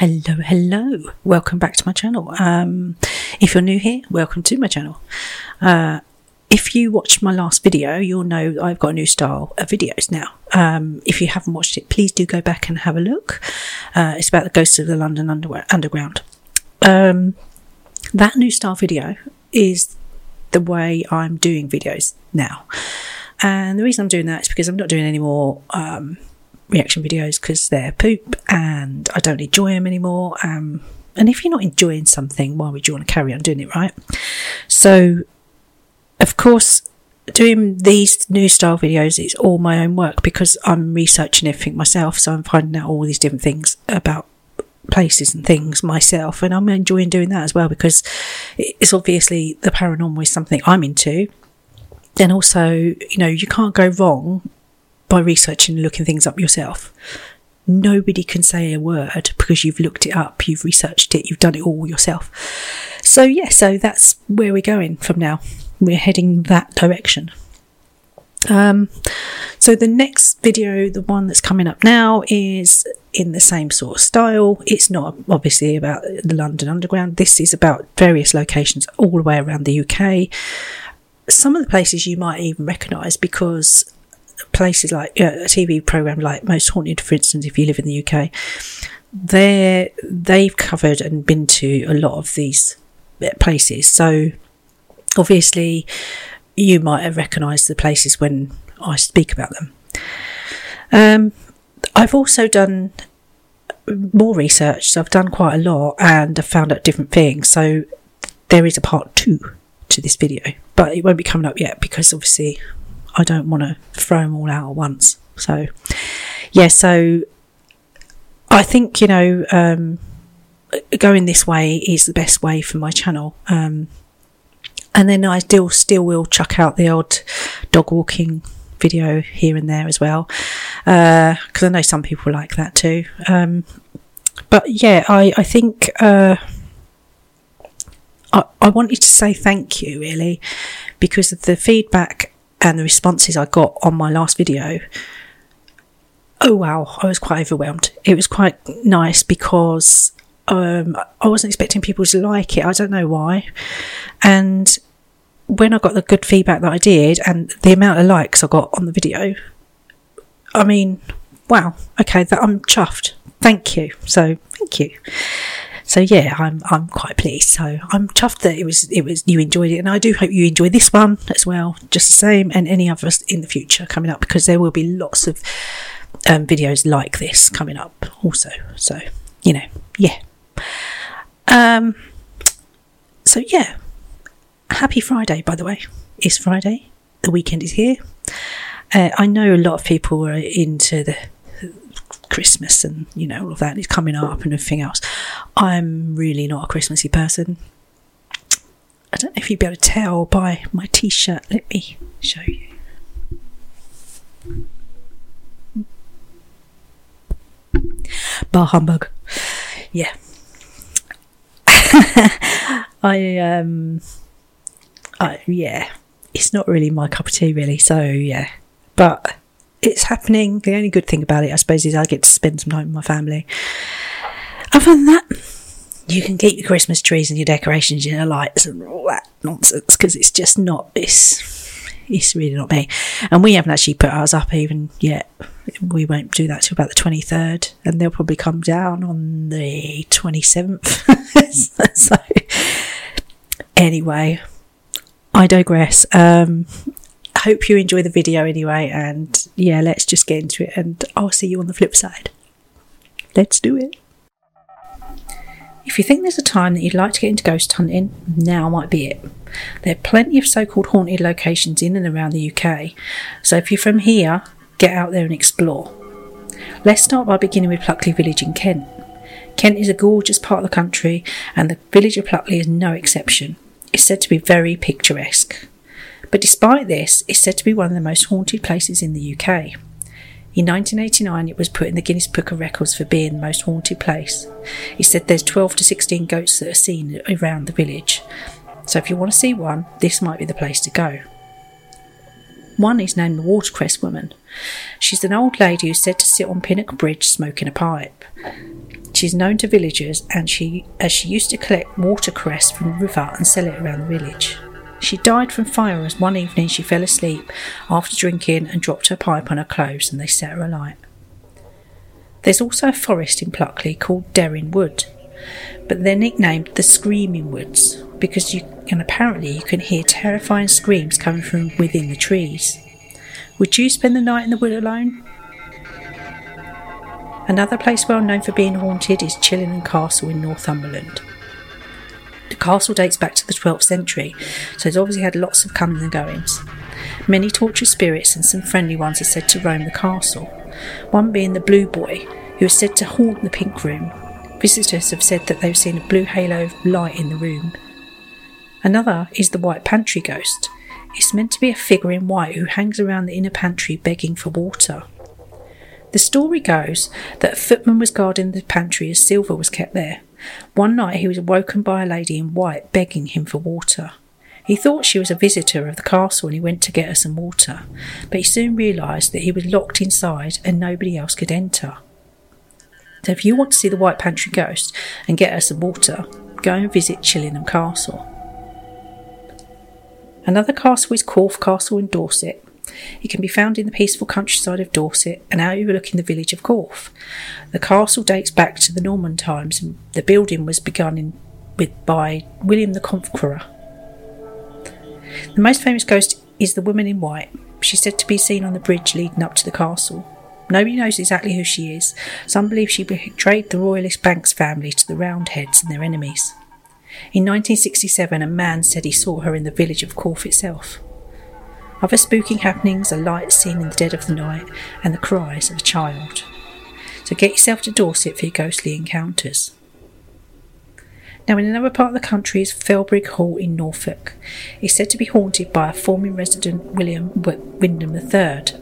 Hello, hello. Welcome back to my channel. Um, if you're new here, welcome to my channel. Uh, if you watched my last video, you'll know I've got a new style of videos now. Um, if you haven't watched it, please do go back and have a look. Uh, it's about the ghosts of the London Underground. Um, that new style video is the way I'm doing videos now. And the reason I'm doing that is because I'm not doing any more um, reaction videos because they're poop and I don't enjoy them anymore. Um, and if you're not enjoying something, why would you want to carry on doing it, right? So, of course, doing these new style videos is all my own work because I'm researching everything myself. So I'm finding out all these different things about places and things myself, and I'm enjoying doing that as well because it's obviously the paranormal is something I'm into. Then also, you know, you can't go wrong by researching and looking things up yourself. Nobody can say a word because you've looked it up, you've researched it, you've done it all yourself. So, yeah, so that's where we're going from now. We're heading that direction. Um, so the next video, the one that's coming up now, is in the same sort of style. It's not obviously about the London Underground. This is about various locations all the way around the UK. Some of the places you might even recognise because places like uh, a TV program like Most Haunted, for instance, if you live in the UK, they they've covered and been to a lot of these uh, places. So obviously, you might have recognised the places when I speak about them. Um, I've also done more research, so I've done quite a lot and I've found out different things. So there is a part two to this video, but it won't be coming up yet because obviously I don't want to throw them all out at once. So, yeah, so I think, you know, um, going this way is the best way for my channel. Um, and then I still, still will chuck out the odd dog walking video here and there as well. Because uh, I know some people like that too. Um, but yeah, I, I think, uh, I, I wanted to say thank you really because of the feedback and the responses I got on my last video, oh wow, I was quite overwhelmed. It was quite nice because um, I wasn't expecting people to like it. I don't know why. And when I got the good feedback that I did and the amount of likes I got on the video, I mean, wow, okay, that I'm chuffed. Thank you. So, thank you so yeah, I'm I'm quite pleased. So I'm chuffed that it was it was you enjoyed it, and I do hope you enjoy this one as well, just the same, and any others in the future coming up because there will be lots of um, videos like this coming up also. So you know, yeah. Um. So yeah, happy Friday, by the way. It's Friday. The weekend is here. Uh, I know a lot of people are into the Christmas and you know all of that is coming up and everything else. I'm really not a Christmassy person. I don't know if you'd be able to tell by my t-shirt. Let me show you. Bar humbug. Yeah. I um I yeah. It's not really my cup of tea really, so yeah. But it's happening. The only good thing about it, I suppose, is I get to spend some time with my family. Other than that, you can keep your Christmas trees and your decorations and your lights and all that nonsense because it's just not. this. it's really not me. And we haven't actually put ours up even yet. We won't do that till about the twenty third, and they'll probably come down on the twenty seventh. so anyway, I digress. Um, hope you enjoy the video anyway. And yeah, let's just get into it. And I'll see you on the flip side. Let's do it. If you think there's a time that you'd like to get into ghost hunting, now might be it. There are plenty of so called haunted locations in and around the UK, so if you're from here, get out there and explore. Let's start by beginning with Pluckley Village in Kent. Kent is a gorgeous part of the country, and the village of Pluckley is no exception. It's said to be very picturesque. But despite this, it's said to be one of the most haunted places in the UK. In 1989, it was put in the Guinness Book of Records for being the most haunted place. He said there's 12 to 16 goats that are seen around the village. So if you want to see one, this might be the place to go. One is named the Watercress Woman. She's an old lady who's said to sit on Pinnock Bridge smoking a pipe. She's known to villagers and she as she used to collect watercress from the river and sell it around the village. She died from fire as one evening she fell asleep after drinking and dropped her pipe on her clothes and they set her alight. There's also a forest in Pluckley called Dering Wood, but they're nicknamed the Screaming Woods because you and apparently you can hear terrifying screams coming from within the trees. Would you spend the night in the wood alone? Another place well known for being haunted is Chillingham Castle in Northumberland. The castle dates back to the 12th century, so it's obviously had lots of comings and goings. Many tortured spirits and some friendly ones are said to roam the castle, one being the Blue Boy, who is said to haunt the Pink Room. Visitors have said that they've seen a blue halo of light in the room. Another is the White Pantry Ghost. It's meant to be a figure in white who hangs around the inner pantry begging for water. The story goes that a footman was guarding the pantry as silver was kept there. One night he was awoken by a lady in white begging him for water. He thought she was a visitor of the castle and he went to get her some water, but he soon realised that he was locked inside and nobody else could enter. So if you want to see the White Pantry ghost and get her some water, go and visit Chillingham Castle. Another castle is Corfe Castle in Dorset. It can be found in the peaceful countryside of Dorset and overlooking the village of Corfe. The castle dates back to the Norman times and the building was begun in, with, by William the Conqueror. The most famous ghost is the woman in white. She's said to be seen on the bridge leading up to the castle. Nobody knows exactly who she is. Some believe she betrayed the royalist Banks family to the Roundheads and their enemies. In 1967, a man said he saw her in the village of Corfe itself. Other spooking happenings are lights seen in the dead of the night and the cries of a child. So get yourself to Dorset for your ghostly encounters. Now, in another part of the country is Felbrigg Hall in Norfolk. It's said to be haunted by a former resident, William Wyndham III.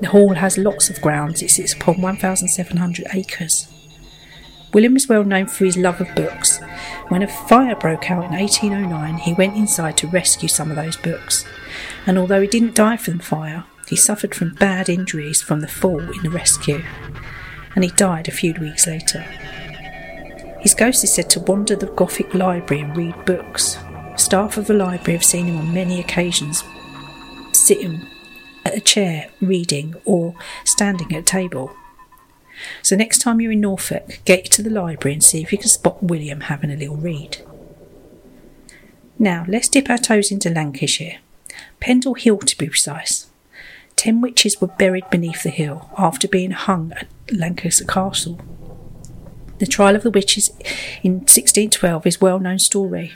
The hall has lots of grounds, it sits upon 1,700 acres. William is well known for his love of books. When a fire broke out in 1809, he went inside to rescue some of those books. And although he didn't die from the fire, he suffered from bad injuries from the fall in the rescue. And he died a few weeks later. His ghost is said to wander the Gothic library and read books. Staff of the library have seen him on many occasions sitting at a chair reading or standing at a table. So next time you're in Norfolk, get to the library and see if you can spot William having a little read. Now, let's dip our toes into Lancashire. Pendle Hill to be precise. Ten witches were buried beneath the hill after being hung at Lancaster Castle. The trial of the witches in 1612 is a well known story,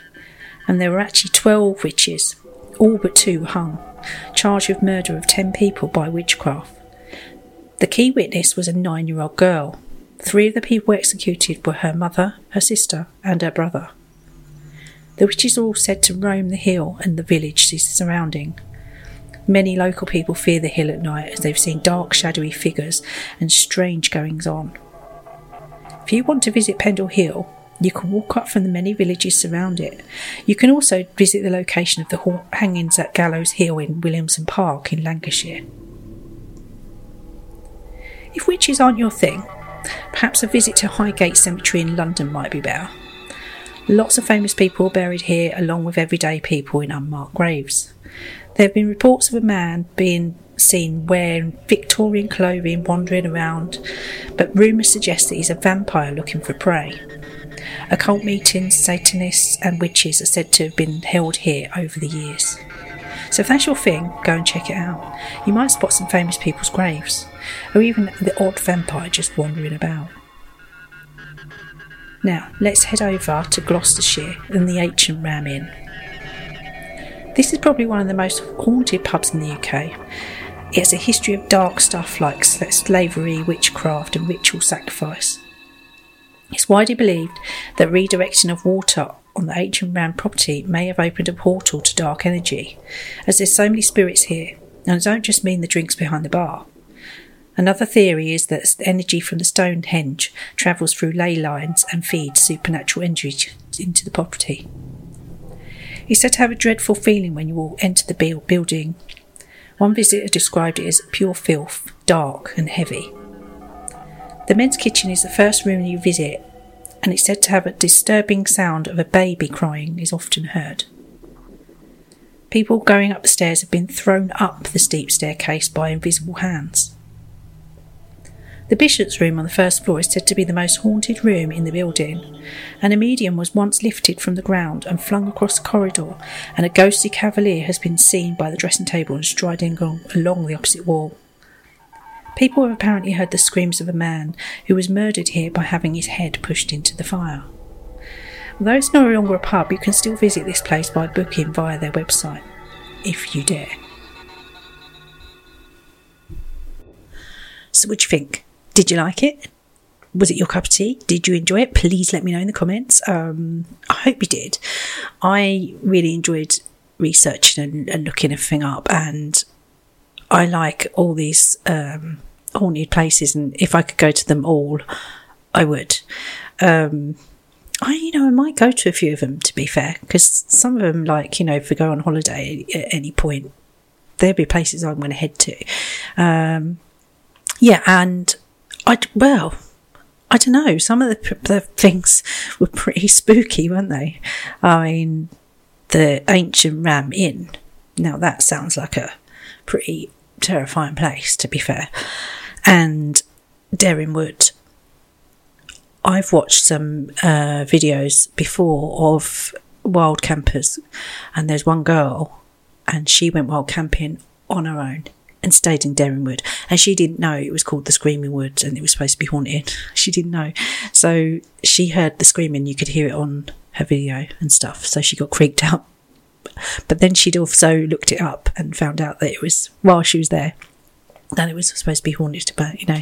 and there were actually 12 witches, all but two hung, charged with murder of 10 people by witchcraft. The key witness was a nine year old girl. Three of the people executed were her mother, her sister, and her brother. The witches are all said to roam the hill and the village surrounding. Many local people fear the hill at night as they've seen dark, shadowy figures and strange goings on. If you want to visit Pendle Hill, you can walk up from the many villages surround it. You can also visit the location of the hangings at Gallows Hill in Williamson Park in Lancashire. If witches aren't your thing, perhaps a visit to Highgate Cemetery in London might be better. Lots of famous people are buried here, along with everyday people in unmarked graves. There have been reports of a man being seen wearing Victorian clothing wandering around, but rumours suggest that he's a vampire looking for prey. Occult meetings, Satanists, and witches are said to have been held here over the years. So if that's your thing, go and check it out. You might spot some famous people's graves, or even the odd vampire just wandering about. Now, let's head over to Gloucestershire and the Ancient Ram Inn. This is probably one of the most haunted pubs in the UK, it has a history of dark stuff like slavery, witchcraft, and ritual sacrifice. It's widely believed that redirecting of water on the ancient Ram property may have opened a portal to dark energy, as there's so many spirits here, and I don't just mean the drinks behind the bar. Another theory is that energy from the Stonehenge travels through ley lines and feeds supernatural energy into the property. It's said to have a dreadful feeling when you all enter the building One visitor described it as pure filth, dark and heavy. The men's kitchen is the first room you visit, and it's said to have a disturbing sound of a baby crying is often heard. People going up the stairs have been thrown up the steep staircase by invisible hands. The bishop's room on the first floor is said to be the most haunted room in the building, and a medium was once lifted from the ground and flung across the corridor, and a ghostly cavalier has been seen by the dressing table and striding along the opposite wall. People have apparently heard the screams of a man who was murdered here by having his head pushed into the fire. Although it's no longer a pub, you can still visit this place by booking via their website, if you dare. So, what do you think? Did you like it? Was it your cup of tea? Did you enjoy it? Please let me know in the comments. Um, I hope you did. I really enjoyed researching and, and looking everything up, and I like all these um, haunted places, and if I could go to them all, I would. Um, I, you know, I might go to a few of them to be fair, because some of them, like you know, if we go on holiday at any point, there'll be places I'm going to head to. Um, yeah, and I well, I don't know. Some of the, the things were pretty spooky, weren't they? I mean, the ancient Ram Inn. Now that sounds like a pretty terrifying place, to be fair. And Derwent Wood. I've watched some uh, videos before of wild campers, and there's one girl, and she went wild camping on her own and stayed in Derwent And she didn't know it was called the Screaming Woods and it was supposed to be haunted. She didn't know. So she heard the screaming, you could hear it on her video and stuff. So she got creeped out. But then she'd also looked it up and found out that it was while she was there that it was supposed to be haunted. But you know,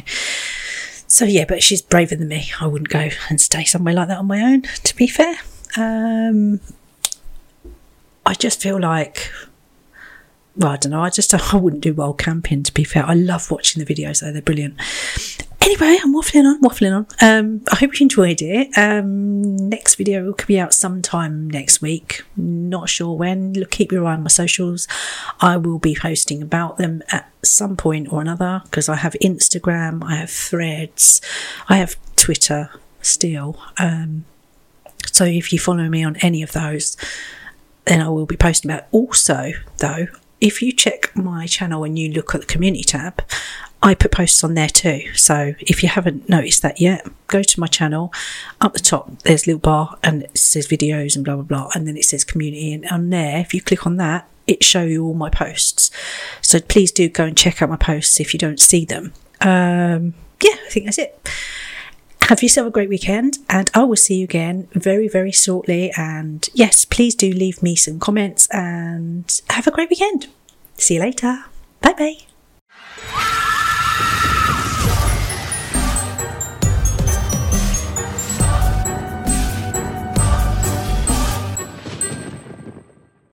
so yeah, but she's braver than me. I wouldn't go and stay somewhere like that on my own, to be fair. Um, I just feel like well, I don't know. I just I wouldn't do wild camping. To be fair, I love watching the videos though; they're brilliant. Anyway, I'm waffling on, waffling on. Um, I hope you enjoyed it. Um, next video will be out sometime next week. Not sure when. Look, keep your eye on my socials. I will be posting about them at some point or another because I have Instagram, I have Threads, I have Twitter still. Um, so if you follow me on any of those, then I will be posting about. Also, though, if you check my channel and you look at the community tab, I put posts on there too. So if you haven't noticed that yet, go to my channel. Up the top, there's a little bar and it says videos and blah, blah, blah. And then it says community. And on there, if you click on that, it show you all my posts. So please do go and check out my posts if you don't see them. Um, yeah, I think that's it. Have yourself a great weekend, and I will see you again very, very shortly. And yes, please do leave me some comments and have a great weekend. See you later. Bye bye.